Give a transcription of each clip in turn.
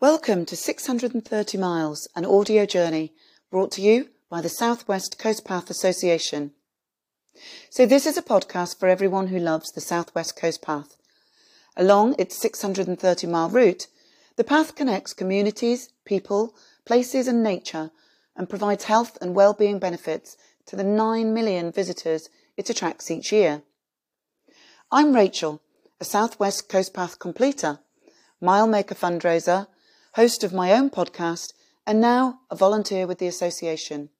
Welcome to 630 Miles, an audio journey brought to you by the Southwest Coast Path Association. So, this is a podcast for everyone who loves the Southwest Coast Path. Along its 630 mile route, the path connects communities, people, places, and nature and provides health and well-being benefits to the 9 million visitors it attracts each year. I'm Rachel, a Southwest Coast Path completer, mile maker fundraiser, host of my own podcast, and now a volunteer with the association.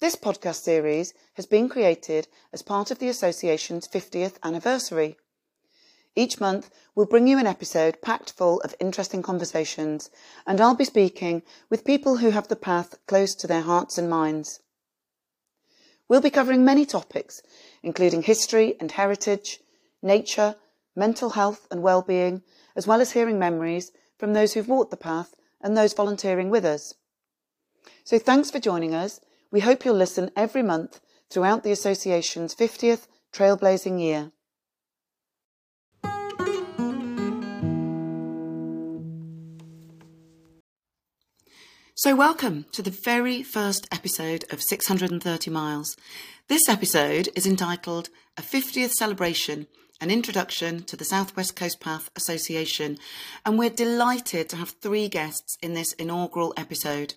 This podcast series has been created as part of the association's 50th anniversary. Each month, we'll bring you an episode packed full of interesting conversations, and I'll be speaking with people who have the path close to their hearts and minds. We'll be covering many topics, including history and heritage, nature, mental health and well-being, as well as hearing memories from those who've walked the path and those volunteering with us. So thanks for joining us. We hope you'll listen every month throughout the Association's 50th trailblazing year. So, welcome to the very first episode of 630 Miles. This episode is entitled A 50th Celebration an introduction to the Southwest Coast Path Association, and we're delighted to have three guests in this inaugural episode.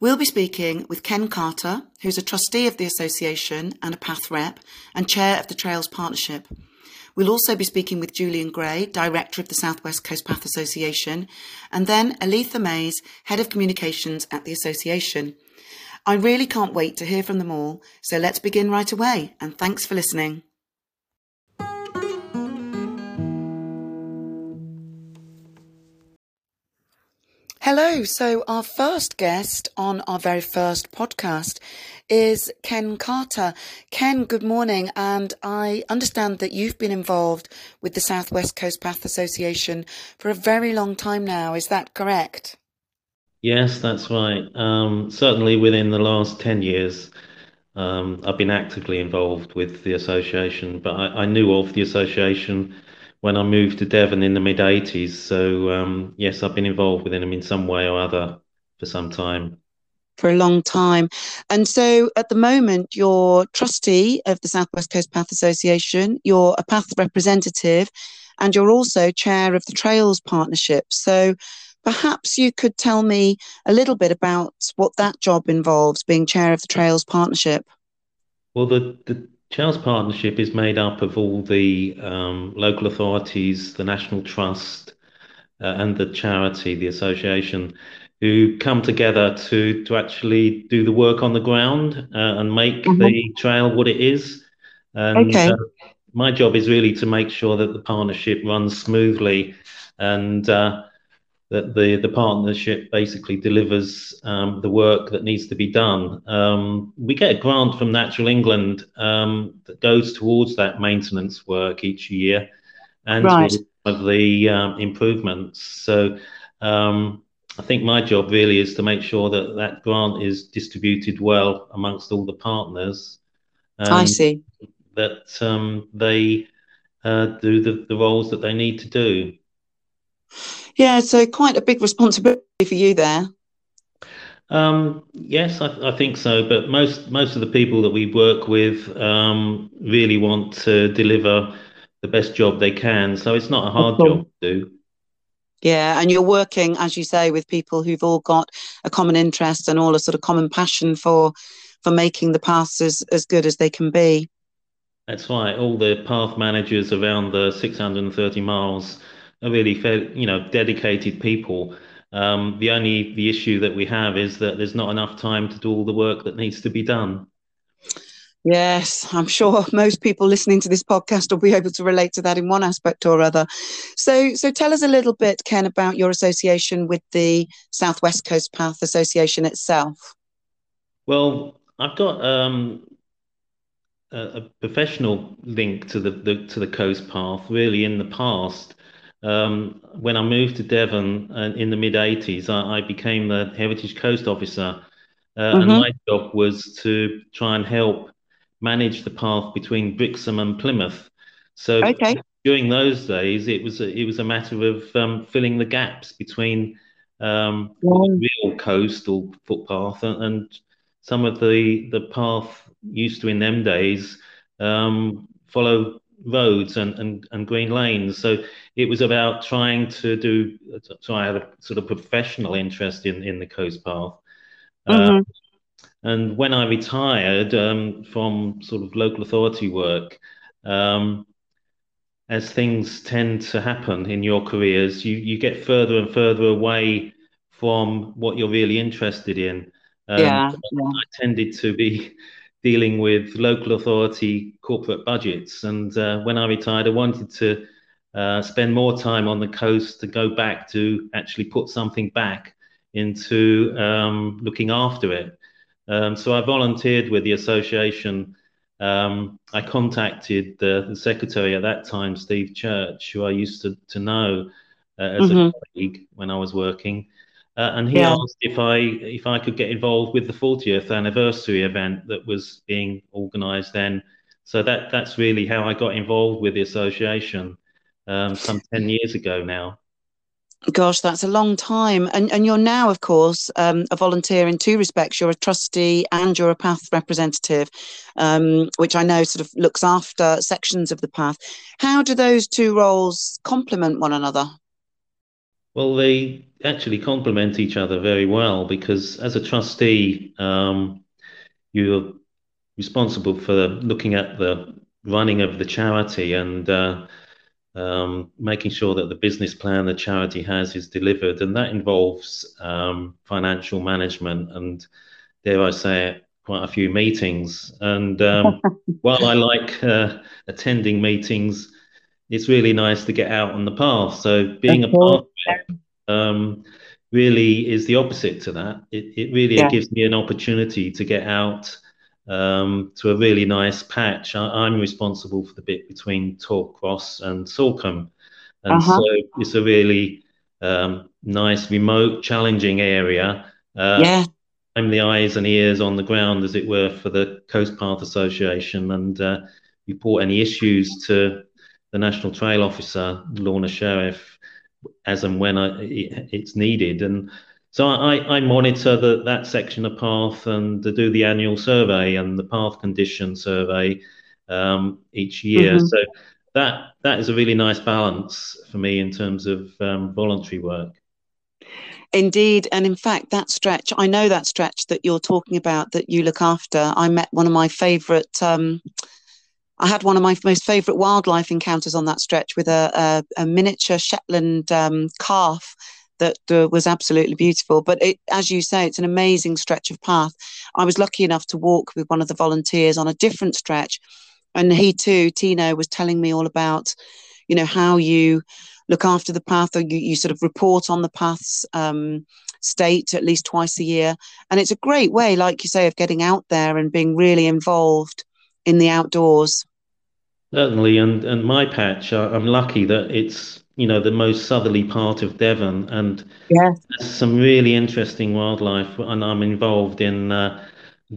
We'll be speaking with Ken Carter, who's a trustee of the association and a path rep and chair of the Trails Partnership. We'll also be speaking with Julian Gray, director of the Southwest Coast Path Association, and then Aletha Mays, head of communications at the association. I really can't wait to hear from them all, so let's begin right away, and thanks for listening. Hello. So, our first guest on our very first podcast is Ken Carter. Ken, good morning. And I understand that you've been involved with the Southwest Coast Path Association for a very long time now. Is that correct? Yes, that's right. Um, certainly within the last 10 years, um, I've been actively involved with the association, but I, I knew of the association when I moved to Devon in the mid 80s. So, um, yes, I've been involved with them in some way or other for some time. For a long time. And so at the moment, you're trustee of the Southwest Coast Path Association, you're a path representative, and you're also chair of the Trails Partnership. So perhaps you could tell me a little bit about what that job involves, being chair of the Trails Partnership. Well, the, the Trails Partnership is made up of all the um, local authorities, the National Trust, uh, and the charity, the association, who come together to to actually do the work on the ground uh, and make mm-hmm. the trail what it is. And okay. uh, my job is really to make sure that the partnership runs smoothly and uh, that the the partnership basically delivers um, the work that needs to be done. Um, we get a grant from Natural England um, that goes towards that maintenance work each year, and right. of the um, improvements. So. Um, I think my job really is to make sure that that grant is distributed well amongst all the partners. I see. That um, they uh, do the, the roles that they need to do. Yeah, so quite a big responsibility for you there. Um, yes, I, I, think so. But most most of the people that we work with um, really want to deliver the best job they can. So it's not a hard job to do. Yeah, and you're working, as you say, with people who've all got a common interest and all a sort of common passion for for making the paths as, as good as they can be. That's right. All the path managers around the 630 miles are really fair, you know, dedicated people. Um, the only the issue that we have is that there's not enough time to do all the work that needs to be done. Yes, I'm sure most people listening to this podcast will be able to relate to that in one aspect or other. So, so tell us a little bit, Ken, about your association with the Southwest Coast Path Association itself. Well, I've got um, a, a, professional link to the, the, to the Coast Path. Really, in the past, um, when I moved to Devon uh, in the mid 80s, I, I, became the Heritage Coast Officer. Uh, mm-hmm. And my job was to try and help manage the path between Brixham and Plymouth. So, okay. during those days, it was a, it was a matter of um, filling the gaps between um, real coastal footpath and, and, some of the the path used to in them days um, follow roads and, and, and green lanes. So it was about trying to do. So I had a sort of professional interest in in the coast path. Mm-hmm. Uh, and when I retired um, from sort of local authority work, um, as things tend to happen in your careers, you you get further and further away from what you're really interested in. Um, yeah, yeah. I tended to be dealing with local authority corporate budgets, and uh, when I retired, I wanted to uh, spend more time on the coast to go back to actually put something back into um, looking after it. Um, so I volunteered with the association. Um, I contacted the, the, secretary at that time, Steve Church, who I used to, to know uh, as mm-hmm. a colleague when I was working. Uh, and he yeah. asked if I if I could get involved with the 40th anniversary event that was being organised then. So that that's really how I got involved with the association um, some 10 years ago now. Gosh, that's a long time. And and you're now, of course, um, a volunteer in two respects. You're a trustee and you're a path representative, um, which I know sort of looks after sections of the path. How do those two roles complement one another? Well, they actually complement each other very well because as a trustee, um, you're responsible for looking at the running of the charity and uh, um, making sure that the business plan the charity has is delivered, and that involves um, financial management and, dare I say it, quite a few meetings. And um, while I like uh, attending meetings, it's really nice to get out on the path. So being a part of it um, really is the opposite to that. It, it really yeah. gives me an opportunity to get out um, to a really nice patch. I, am responsible for the bit between Torcross and Salcombe. And uh-huh. so it's a really um, nice, remote, challenging area. Uh, yeah. I'm the eyes and ears on the ground, as it were, for the Coast Path Association and uh, report any issues to the National Trail Officer, Lorna Sheriff, as and when I, it's needed. And so I, I monitor the, that section of path and to do the annual survey and the path condition survey um, each year. Mm-hmm. So that that is a really nice balance for me in terms of um, voluntary work. Indeed, and in fact, that stretch, I know that stretch that you're talking about that you look after. I met one of my favourite. Um, I had one of my most favourite wildlife encounters on that stretch with a, a, a miniature Shetland um, calf that uh, was absolutely beautiful. But it, as you say, it's an amazing stretch of path. I was lucky enough to walk with one of the volunteers on a different stretch, and he too, Tino, was telling me all about, you know, how you look after the path, or you, you sort of report on the path's um, state at least twice a year, and it's a great way, like you say, of getting out there and being really involved in the outdoors. Certainly, and and my patch, I'm lucky that it's you know the most southerly part of Devon, and yes. some really interesting wildlife. And I'm involved in uh,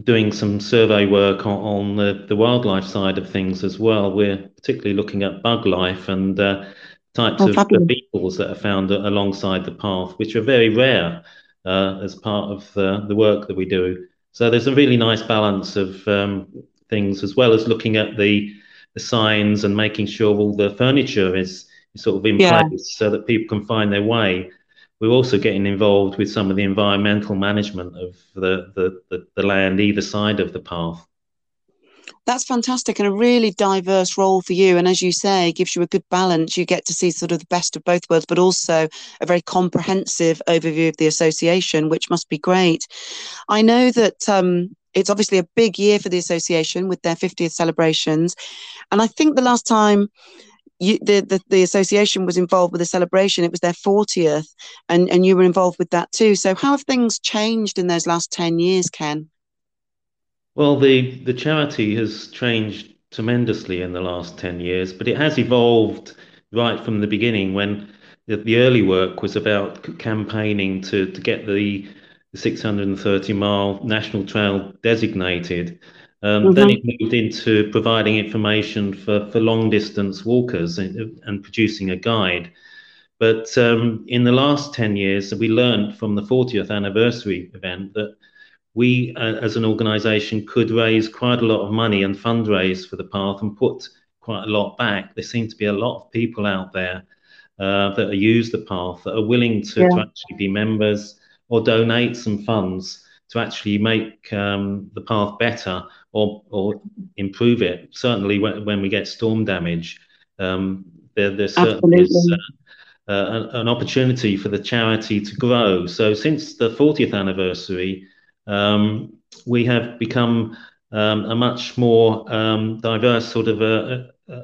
doing some survey work on, on, the, the wildlife side of things as well. We're particularly looking at bug life and uh, types oh, of beetles that are found alongside the path, which are very rare uh, as part of the, the work that we do. So there's a really nice balance of um, things, as well as looking at the the signs and making sure all the furniture is sort of in yeah. place so that people can find their way. We're also getting involved with some of the environmental management of the, the, the, the land either side of the path that's fantastic and a really diverse role for you and as you say gives you a good balance you get to see sort of the best of both worlds but also a very comprehensive overview of the association which must be great i know that um, it's obviously a big year for the association with their 50th celebrations and i think the last time you, the, the, the association was involved with a celebration. It was their 40th, and, and you were involved with that too. So, how have things changed in those last 10 years, Ken? Well, the, the charity has changed tremendously in the last 10 years, but it has evolved right from the beginning when the, the early work was about campaigning to, to get the 630 mile national trail designated. Um, mm-hmm. Then it moved into providing information for, for long distance walkers and, and producing a guide. But um, in the last 10 years, we learned from the 40th anniversary event that we, uh, as an organization, could raise quite a lot of money and fundraise for the path and put quite a lot back. There seem to be a lot of people out there uh, that use the path that are willing to, yeah. to, actually be members or donate some funds to actually make um, the path better or, or improve it. Certainly, when, when we get storm damage, um, there, there certainly is uh, uh, an, an, opportunity for the charity to grow. So, since the 40th anniversary, um, we have become um, a much more um, diverse sort of a, a,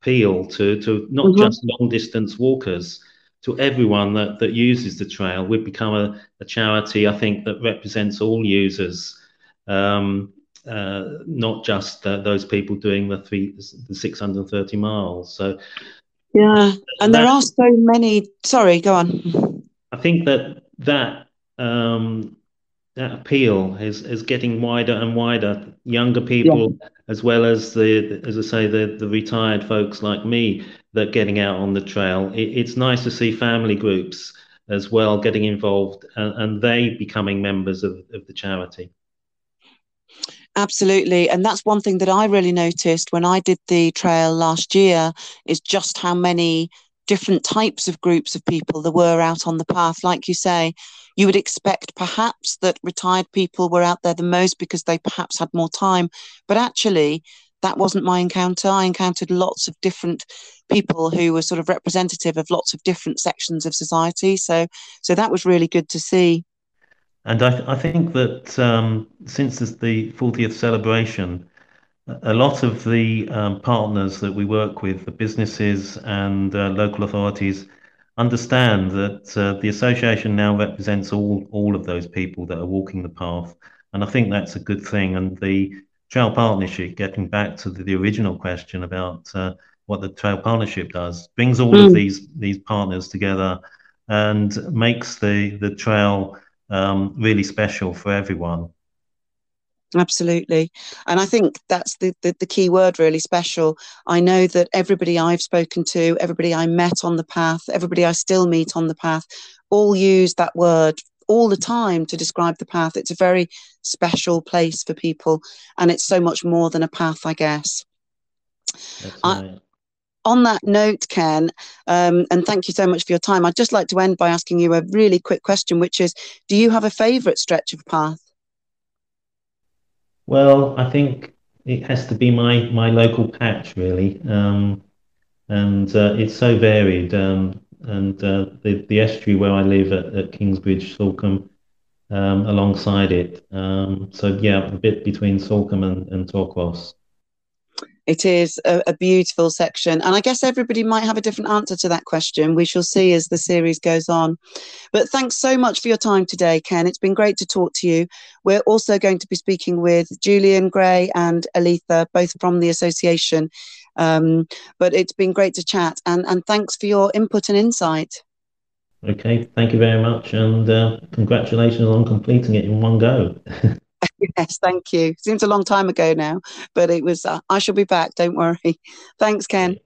appeal to, to not mm-hmm. just long distance walkers, to everyone that, that uses the trail. We've become a, a charity, I think, that represents all users, um, uh, not just uh, those people doing the three, the 630 miles. So, yeah, and that, there are so many. Sorry, go on. I think that that um, that appeal is is getting wider and wider. Younger people, yeah. as well as the as I say, the the retired folks like me that getting out on the trail. It, it's nice to see family groups as well getting involved and, and they becoming members of, of the charity. Absolutely. And that's one thing that I really noticed when I did the trail last year is just how many different types of groups of people there were out on the path. Like you say, you would expect perhaps that retired people were out there the most because they perhaps had more time. But actually, that wasn't my encounter. I encountered lots of different people who were sort of representative of lots of different sections of society. So, so that was really good to see. And I, th- I think that um, since the 40th celebration, a lot of the um, partners that we work with, the businesses and uh, local authorities, understand that uh, the association now represents all all of those people that are walking the path, and I think that's a good thing. And the Trail Partnership, getting back to the, the original question about uh, what the Trail Partnership does, brings all mm. of these these partners together and makes the the trail um, really special for everyone. Absolutely. And I think that's the, the, the, key word, really special. I know that everybody I've spoken to, everybody I met on the path, everybody I still meet on the path, all use that word all the time to describe the path. It's a very special place for people, and it's so much more than a path, I guess. I, on that note, Ken, um, and thank you so much for your time, I'd just like to end by asking you a really quick question, which is Do you have a favourite stretch of path? Well, I think it has to be my my local patch really, um, and uh, it's so varied. Um, and uh, the the estuary where I live at, at Kingsbridge, Salcombe, um, alongside it. Um, so yeah, a bit between Salcombe and, and. It is a, a, beautiful section. And I guess everybody might have a different answer to that question. We shall see as the series goes on. But thanks so much for your time today, Ken. It's been great to talk to you. We're also going to be speaking with Julian Gray and Aletha, both from the association. Um, but it's been great to chat. And, and thanks for your input and insight. Okay, thank you very much. And uh, congratulations on completing it in one go. yes, thank you. Seems a long time ago now, but it was. Uh, I shall be back. Don't worry. Thanks, Ken.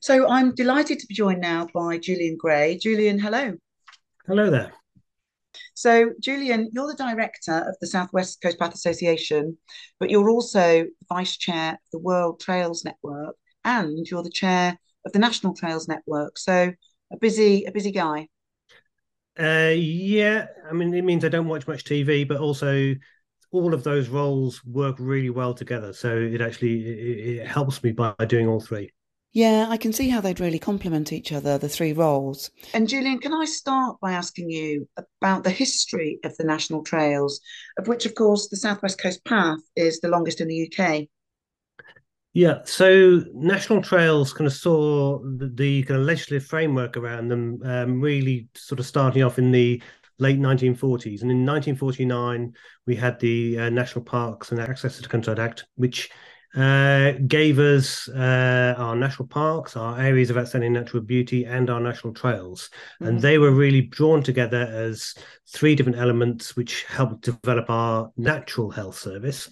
So I'm delighted to be joined now by Julian Gray. Julian, hello. Hello there. So, Julian, you're the director of the Southwest Coast Path Association, but you're also vice chair of the World Trails Network and you're the chair of the National Trails Network. So, a busy a busy guy. Uh, yeah, I mean, it means I don't watch much TV, but also all of those roles work really well together. So it actually it, it helps me by doing all three. Yeah, I can see how they'd really complement each other, the three roles. And Julian, can I start by asking you about the history of the national trails, of which, of course, the Southwest Coast Path is the longest in the UK? Yeah, so national trails kind of saw the, the kind of legislative framework around them um, really sort of starting off in the late 1940s. And in 1949, we had the uh, National Parks and Access to the Countryside Act, which uh, gave us uh, our national parks, our areas of outstanding natural beauty, and our national trails. Mm-hmm. And they were really drawn together as three different elements which helped develop our natural health service.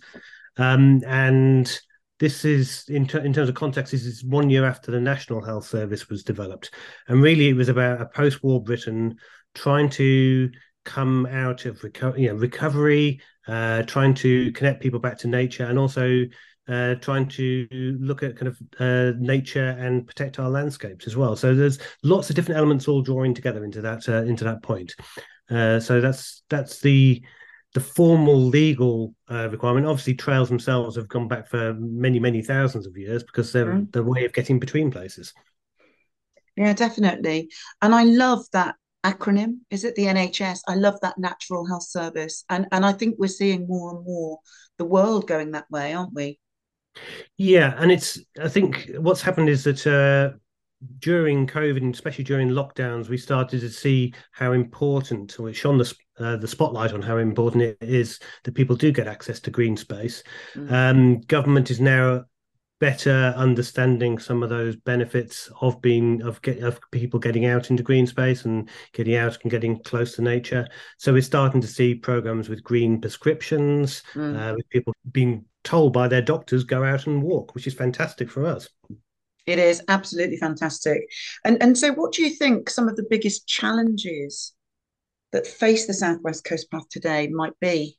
Um, and this is, in, ter- in terms of context, this is one year after the National Health Service was developed. And really, it was about a post war Britain trying to come out of reco- you know, recovery, uh, trying to connect people back to nature, and also uh, trying to look at kind of uh, nature and protect our landscapes as well. So there's lots of different elements all drawing together into that uh, into that point. Uh, so that's that's the the formal legal uh, requirement. Obviously, trails themselves have gone back for many many thousands of years because they're mm. the way of getting between places. Yeah, definitely. And I love that acronym. Is it the NHS? I love that Natural Health Service, and and I think we're seeing more and more the world going that way, aren't we? Yeah, and it's I think what's happened is that uh, during COVID, and especially during lockdowns, we started to see how important, or it shone the uh, the spotlight on how important it is that people do get access to green space. Mm. Um, government is now better understanding some of those benefits of being of get, of people getting out into green space and getting out and getting close to nature. So we're starting to see programs with green prescriptions, mm. uh, with people being told by their doctors go out and walk, which is fantastic for us. It is absolutely fantastic. And and so what do you think some of the biggest challenges that face the Southwest Coast Path today might be?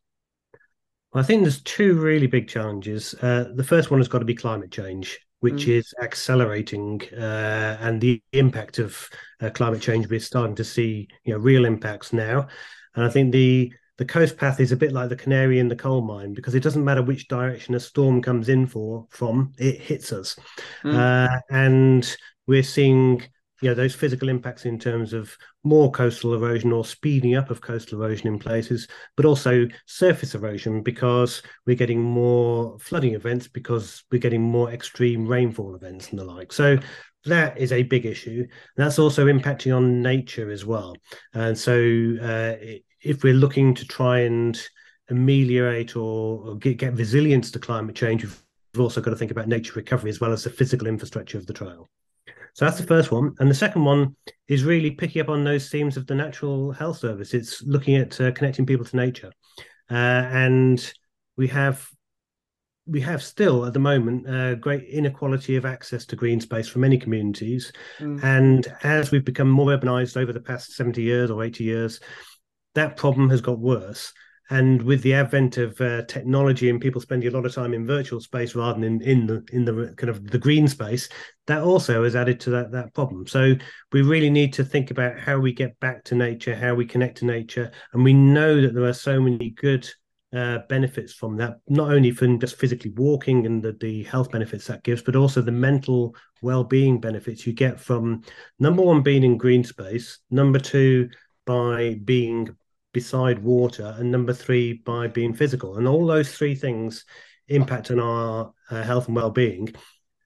I think there's two really big challenges. Uh, the first one has got to be climate change, which mm. is accelerating, uh, and the impact of uh, climate change. We're starting to see, you know, real impacts now, and I think the the coast path is a bit like the canary in the coal mine because it doesn't matter which direction a storm comes in for from, it hits us, mm. and we're seeing you know those physical impacts in terms of more coastal erosion or speeding up of coastal erosion in places but also surface erosion because we're getting more flooding events because we're getting more extreme rainfall events and the like. So that is a big issue. That's also impacting on nature as well. And so uh, if we're looking to try and ameliorate or, or get, get resilience to climate change we've also got to think about nature recovery as well as the physical infrastructure of the trail so that's the first one. And the second one is really picking up on those themes of the Natural Health Service. It's looking at uh, connecting people to nature. Uh, and we have we have still at the moment uh, great inequality of access to green space for many communities. Mm. And as we've become more urbanized over the past 70 years or 80 years, that problem has got worse. And with the advent of uh, technology and people spending a lot of time in virtual space rather than in, in the in the kind of the green space, that also has added to that that problem. So we really need to think about how we get back to nature, how we connect to nature, and we know that there are so many good uh, benefits from that, not only from just physically walking and the, the health benefits that gives, but also the mental well-being benefits you get from number one being in green space, number two by being beside water, and number three, by being physical. And all those three things impact on our uh, health and well-being.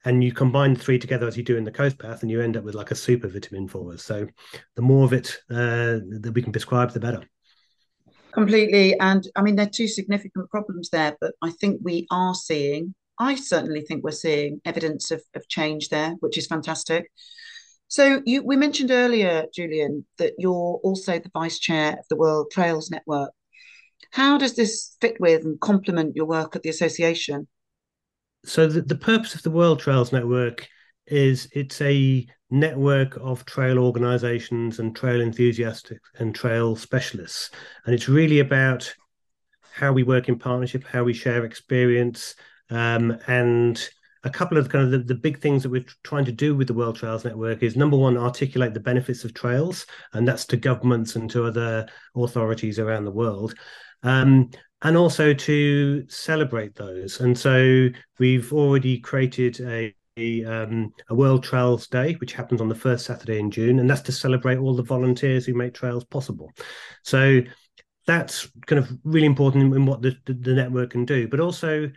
And you combine the three together as you do in the coast path, and you end up with like a super vitamin for us. So, the more of it uh, that we can prescribe, the better. Completely. And I mean, there are two significant problems there, but I think we are seeing, I certainly think we're seeing evidence of, of change there, which is fantastic. So you, we mentioned earlier, Julian, that you're also the vice chair of the World Trails Network. How does this fit with and complement your work at the association? So the, the purpose of the World Trails Network is it's a network of trail organizations and trail enthusiasts and trail specialists. And it's really about how we work in partnership, how we share experience, um, and a couple of kind of the, the, big things that we're trying to do with the World Trails Network is number one, articulate the benefits of trails, and that's to governments and to other authorities around the world. Um, and also to celebrate those. And so we've already created a, a, um, a, World Trails Day, which happens on the first Saturday in June, and that's to celebrate all the volunteers who make trails possible. So that's kind of really important in, in what the, the, the network can do, but also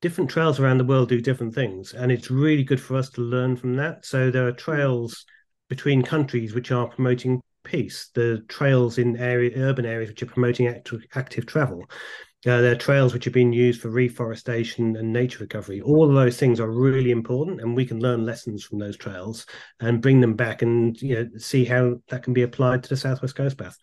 different trails around the world do different things, and it's really good for us to learn from that. So there are trails between countries which are promoting peace. The trails in area urban areas which are promoting active, active travel. Uh, there are trails which are being used for reforestation and nature recovery. All of those things are really important, and we can learn lessons from those trails and bring them back and you know see how that can be applied to the Southwest Coast Path.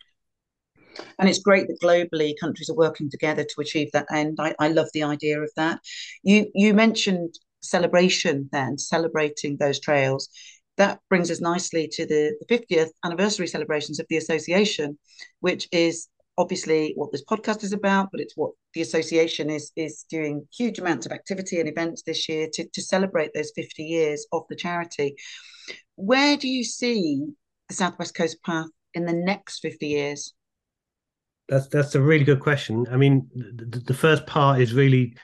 And it's great that globally countries are working together to achieve that end. I, I love the idea of that. You you mentioned celebration then, celebrating those trails. That brings us nicely to the, the 50th anniversary celebrations of the association, which is obviously what this podcast is about, but it's what the association is is doing huge amounts of activity and events this year to, to celebrate those 50 years of the charity. Where do you see the Southwest Coast Path in the next 50 years? That's that's a really good question. I mean, the, the first part is really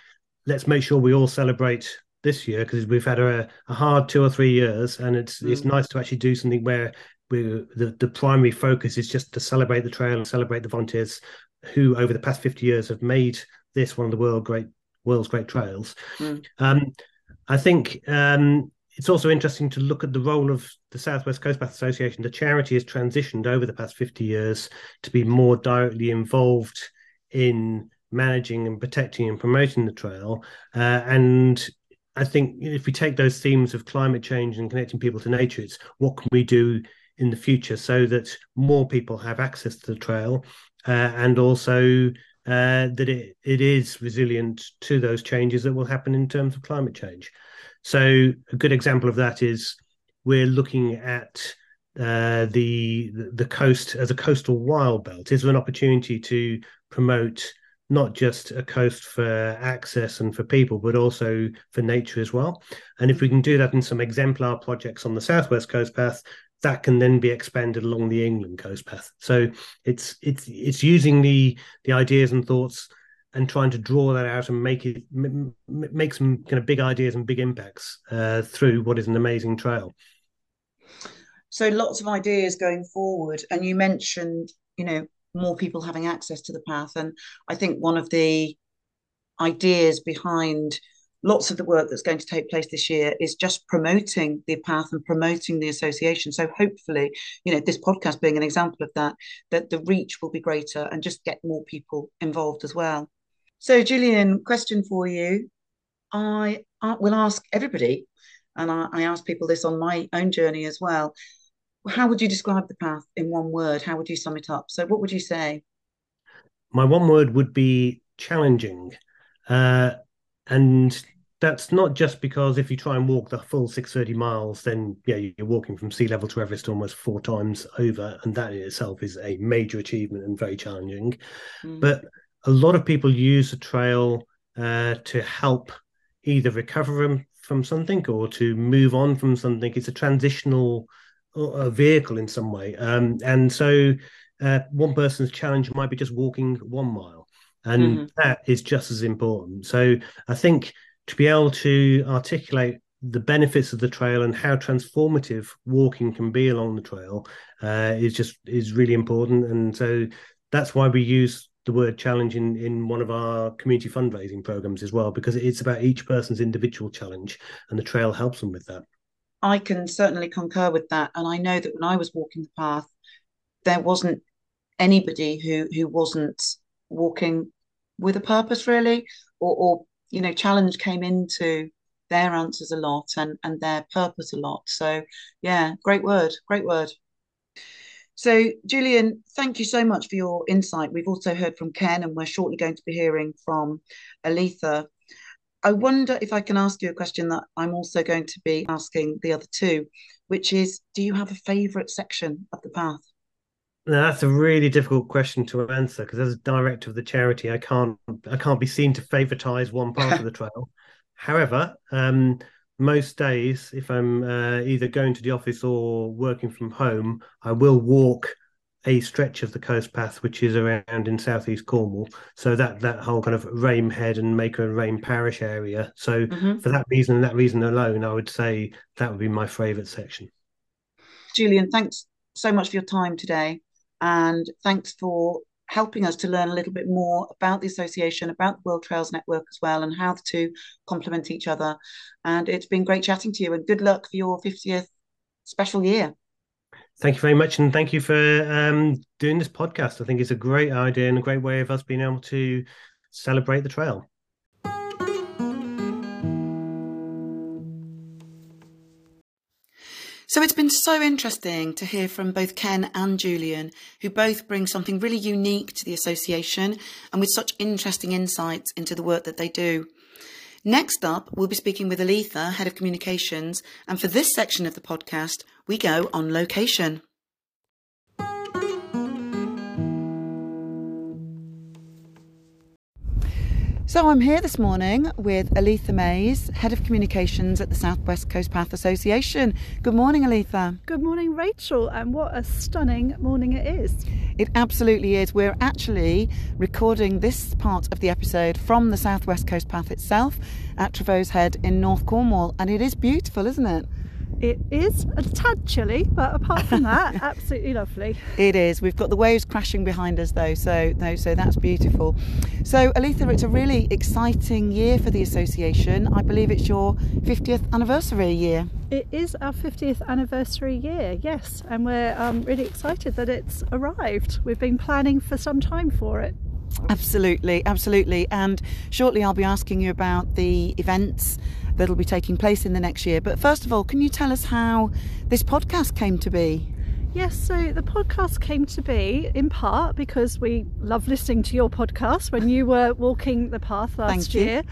let's make sure we all celebrate this year because we've had a, a, hard two or three years, and it's mm. it's nice to actually do something where we the, the primary focus is just to celebrate the trail and celebrate the volunteers who over the past 50 years have made this one of the world great world's great trails mm. um, i think um, it's also interesting to look at the role of the southwest coast path association the charity has transitioned over the past 50 years to be more directly involved in managing and protecting and promoting the trail uh, and I think if we take those themes of climate change and connecting people to nature, it's what can we do in the future so that more people have access to the trail uh, and also uh, that it, it is resilient to those changes that will happen in terms of climate change. So a good example of that is we're looking at uh, the the coast as a coastal wild belt. Is there an opportunity to promote not just a coast for access and for people, but also for nature as well? And if we can do that in some exemplar projects on the Southwest Coast Path, that can then be expanded along the England coast path. So it's it's it's using the the ideas and thoughts and trying to draw that out and make it make some kind of big ideas and big impacts uh, through what is an amazing trail. So lots of ideas going forward, and you mentioned you know more people having access to the path, and I think one of the ideas behind lots of the work that's going to take place this year is just promoting the path and promoting the association so hopefully you know this podcast being an example of that that the reach will be greater and just get more people involved as well so Julian, question for you. I will ask everybody and I, I ask people this on my own journey as well. How would you describe the path in one word? How would you sum it up? So what would you say? My one word would be challenging. Uh, and that's not just because if you try and walk the full 630 miles, then yeah, you're walking from sea level to Everest almost four times over, and that in itself is a major achievement and very challenging. Mm. But a lot of people use the trail uh, to help either recover from, from something or to move on from something. It's a transitional uh, vehicle in some way, um, and so uh, one person's challenge might be just walking one mile and mm-hmm. that is just as important. So I think to be able to articulate the benefits of the trail and how transformative walking can be along the trail uh, is just is really important, and so that's why we use the word challenge in, in one of our community fundraising programs as well because it's about each person's individual challenge and the trail helps them with that. I can certainly concur with that and i know that when i was walking the path there wasn't anybody who who wasn't walking with a purpose really or, or you know challenge came into their answers a lot and and their purpose a lot. So yeah great word great word so Julian, thank you so much for your insight we've also heard from ken and we're shortly going to be hearing from Aletha I wonder if I can ask you a question that I'm also going to be asking the other two, which is do you have a favourite section of the path? Now, that's a really difficult question to answer because as a director of the charity, I can't I can't be seen to favouritize one part of the trail. However, um, most days, if I'm uh, either going to the office or working from home, I will walk a stretch of the coast path which is around in southeast Cornwall. So that that whole kind of Rame Head and Maker and Rame parish area. So mm-hmm. for that reason and that reason alone, I would say that would be my favourite section. Julian, thanks so much for your time today. And thanks for helping us to learn a little bit more about the association, about the World Trails Network as well, and how the two complement each other. And it's been great chatting to you, and good luck for your 50th special year. Thank you very much, and thank you for um, doing this podcast. I think it's a great idea and a great way of us being able to celebrate the trail. So it's been so interesting to hear from both Ken and Julian, who both bring something really unique to the association and with such interesting insights into the work that they do. Next up, we'll be speaking with Aletha, Head of Communications, and for this section of the podcast, we go on location. So I'm here this morning with Aletha Mays, Head of Communications at the Southwest Coast Path Association. Good morning, Aletha. Good morning, Rachel, and what a stunning morning it is. It absolutely is. We're actually recording this part of the episode from the Southwest Coast Path itself at Trevose Head in North Cornwall, and it is beautiful, isn't it? It is a tad chilly, but apart from that, absolutely lovely. It is. We've got the waves crashing behind us, though, so no, so that's beautiful. So, Aletha, it's a really exciting year for the association. I believe it's your 50th anniversary year. It is our 50th anniversary year, yes, and we're um, really excited that it's arrived. We've been planning for some time for it. Absolutely, absolutely. And shortly I'll be asking you about the events that'll be taking place in the next year. But first of all, can you tell us how this podcast came to be? Yes, so the podcast came to be in part because we love listening to your podcast when you were walking the path last year.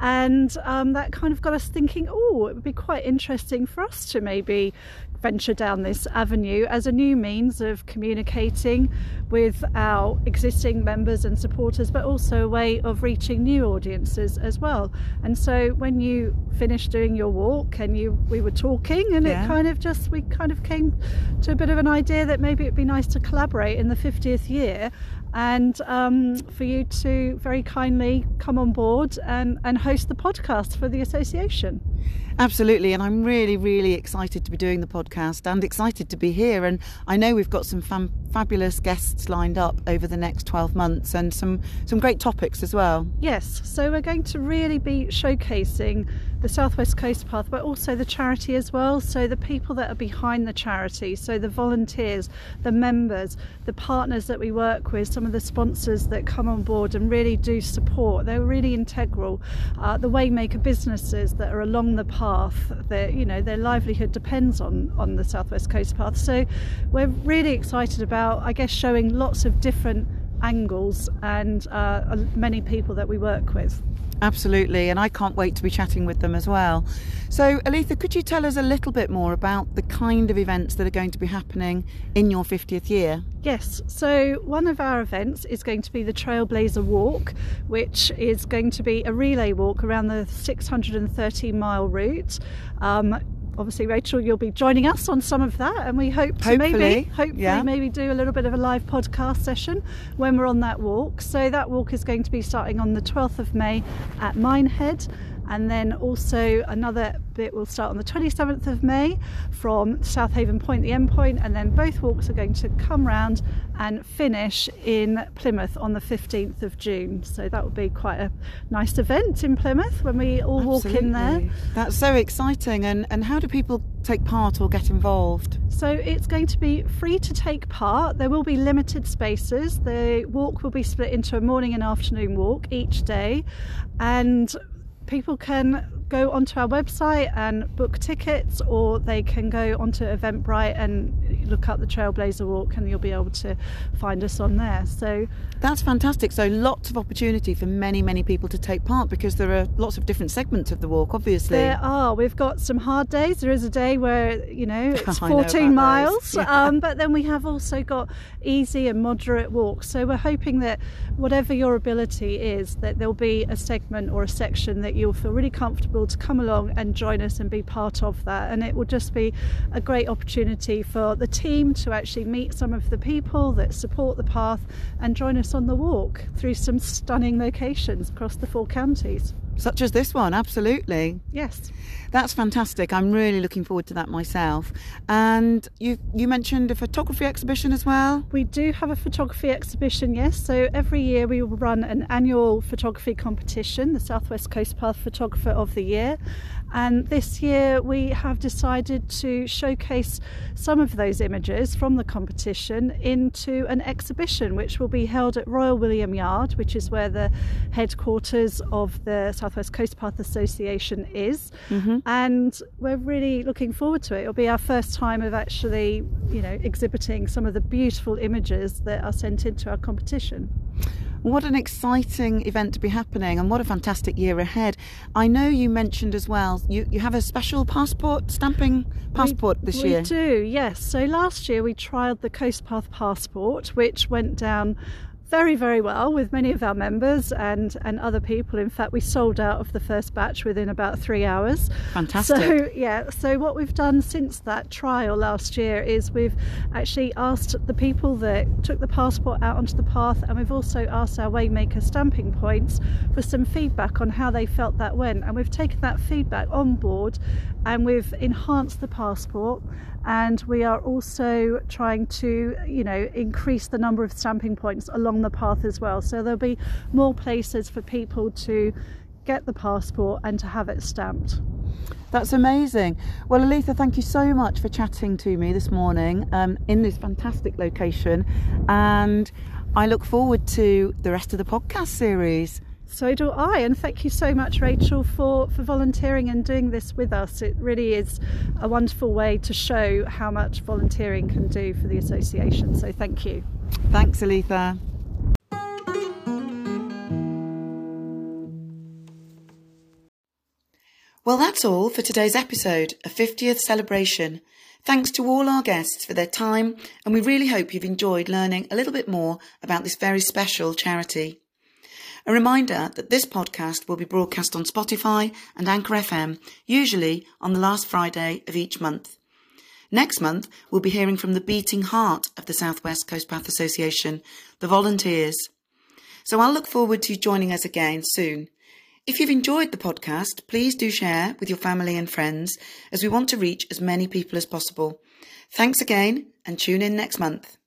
And um, that kind of got us thinking, oh, it would be quite interesting for us to maybe venture down this avenue as a new means of communicating with our existing members and supporters, but also a way of reaching new audiences as well. And so when you finished doing your walk and you we were talking and yeah. it kind of just we kind of came to a bit of an idea that maybe it'd be nice to collaborate in the 50th year and um, for you to very kindly come on board and, and host the podcast for the association. Absolutely, and I'm really, really excited to be doing the podcast and excited to be here. And I know we've got some fam- fabulous guests lined up over the next 12 months and some, some great topics as well. Yes, so we're going to really be showcasing the Southwest Coast Path, but also the charity as well. So the people that are behind the charity, so the volunteers, the members, the partners that we work with, some of the sponsors that come on board and really do support. They're really integral. Uh, the Waymaker businesses that are along the path, that you know their livelihood depends on on the Southwest Coast Path. So we're really excited about, I guess, showing lots of different angles and uh, many people that we work with. Absolutely, and I can't wait to be chatting with them as well. So, Aletha, could you tell us a little bit more about the kind of events that are going to be happening in your 50th year? Yes, so one of our events is going to be the Trailblazer Walk, which is going to be a relay walk around the 630 mile route. Um, obviously Rachel you'll be joining us on some of that and we hope to hopefully, maybe hopefully yeah. maybe do a little bit of a live podcast session when we're on that walk so that walk is going to be starting on the 12th of May at Minehead and then also another bit will start on the 27th of May from South Haven Point, the end point, and then both walks are going to come round and finish in Plymouth on the 15th of June. So that will be quite a nice event in Plymouth when we all Absolutely. walk in there. That's so exciting. And, and how do people take part or get involved? So it's going to be free to take part. There will be limited spaces. The walk will be split into a morning and afternoon walk each day. And people can go onto our website and book tickets or they can go onto Eventbrite and look up the Trailblazer Walk and you'll be able to find us on there. So that's fantastic. So lots of opportunity for many, many people to take part because there are lots of different segments of the walk, obviously. There are. We've got some hard days. There is a day where, you know, it's 14 miles, yeah. um, but then we have also got easy and moderate walks. So we're hoping that whatever your ability is, that there'll be a segment or a section that you'll feel really comfortable to come along and join us and be part of that. And it will just be a great opportunity for the team to actually meet some of the people that support the path and join us on the walk through some stunning locations across the four counties such as this one, absolutely. Yes. That's fantastic. I'm really looking forward to that myself. And you you mentioned a photography exhibition as well? We do have a photography exhibition, yes. So every year we will run an annual photography competition, the Southwest Coast Path Photographer of the Year. And this year we have decided to showcase some of those images from the competition into an exhibition which will be held at Royal William Yard, which is where the headquarters of the Southwest Coast Path Association is. Mm-hmm. And we're really looking forward to it. It'll be our first time of actually, you know, exhibiting some of the beautiful images that are sent into our competition. What an exciting event to be happening, and what a fantastic year ahead. I know you mentioned as well, you, you have a special passport, stamping passport we, this we year. We do, yes. So last year we trialled the Coast Path passport, which went down very, very well with many of our members and, and other people. In fact, we sold out of the first batch within about three hours. Fantastic. So, yeah, so what we've done since that trial last year is we've actually asked the people that took the passport out onto the path, and we've also asked our Waymaker stamping points for some feedback on how they felt that went. And we've taken that feedback on board and we've enhanced the passport and we are also trying to you know increase the number of stamping points along the path as well so there'll be more places for people to get the passport and to have it stamped that's amazing. Well, Aletha, thank you so much for chatting to me this morning um, in this fantastic location. And I look forward to the rest of the podcast series. So do I, and thank you so much, Rachel, for, for volunteering and doing this with us. It really is a wonderful way to show how much volunteering can do for the association. So thank you. Thanks, Aletha. Well, that's all for today's episode, a 50th celebration. Thanks to all our guests for their time, and we really hope you've enjoyed learning a little bit more about this very special charity. A reminder that this podcast will be broadcast on Spotify and Anchor FM, usually on the last Friday of each month. Next month, we'll be hearing from the beating heart of the Southwest Coast Path Association, the volunteers. So I'll look forward to you joining us again soon. If you've enjoyed the podcast, please do share with your family and friends as we want to reach as many people as possible. Thanks again and tune in next month.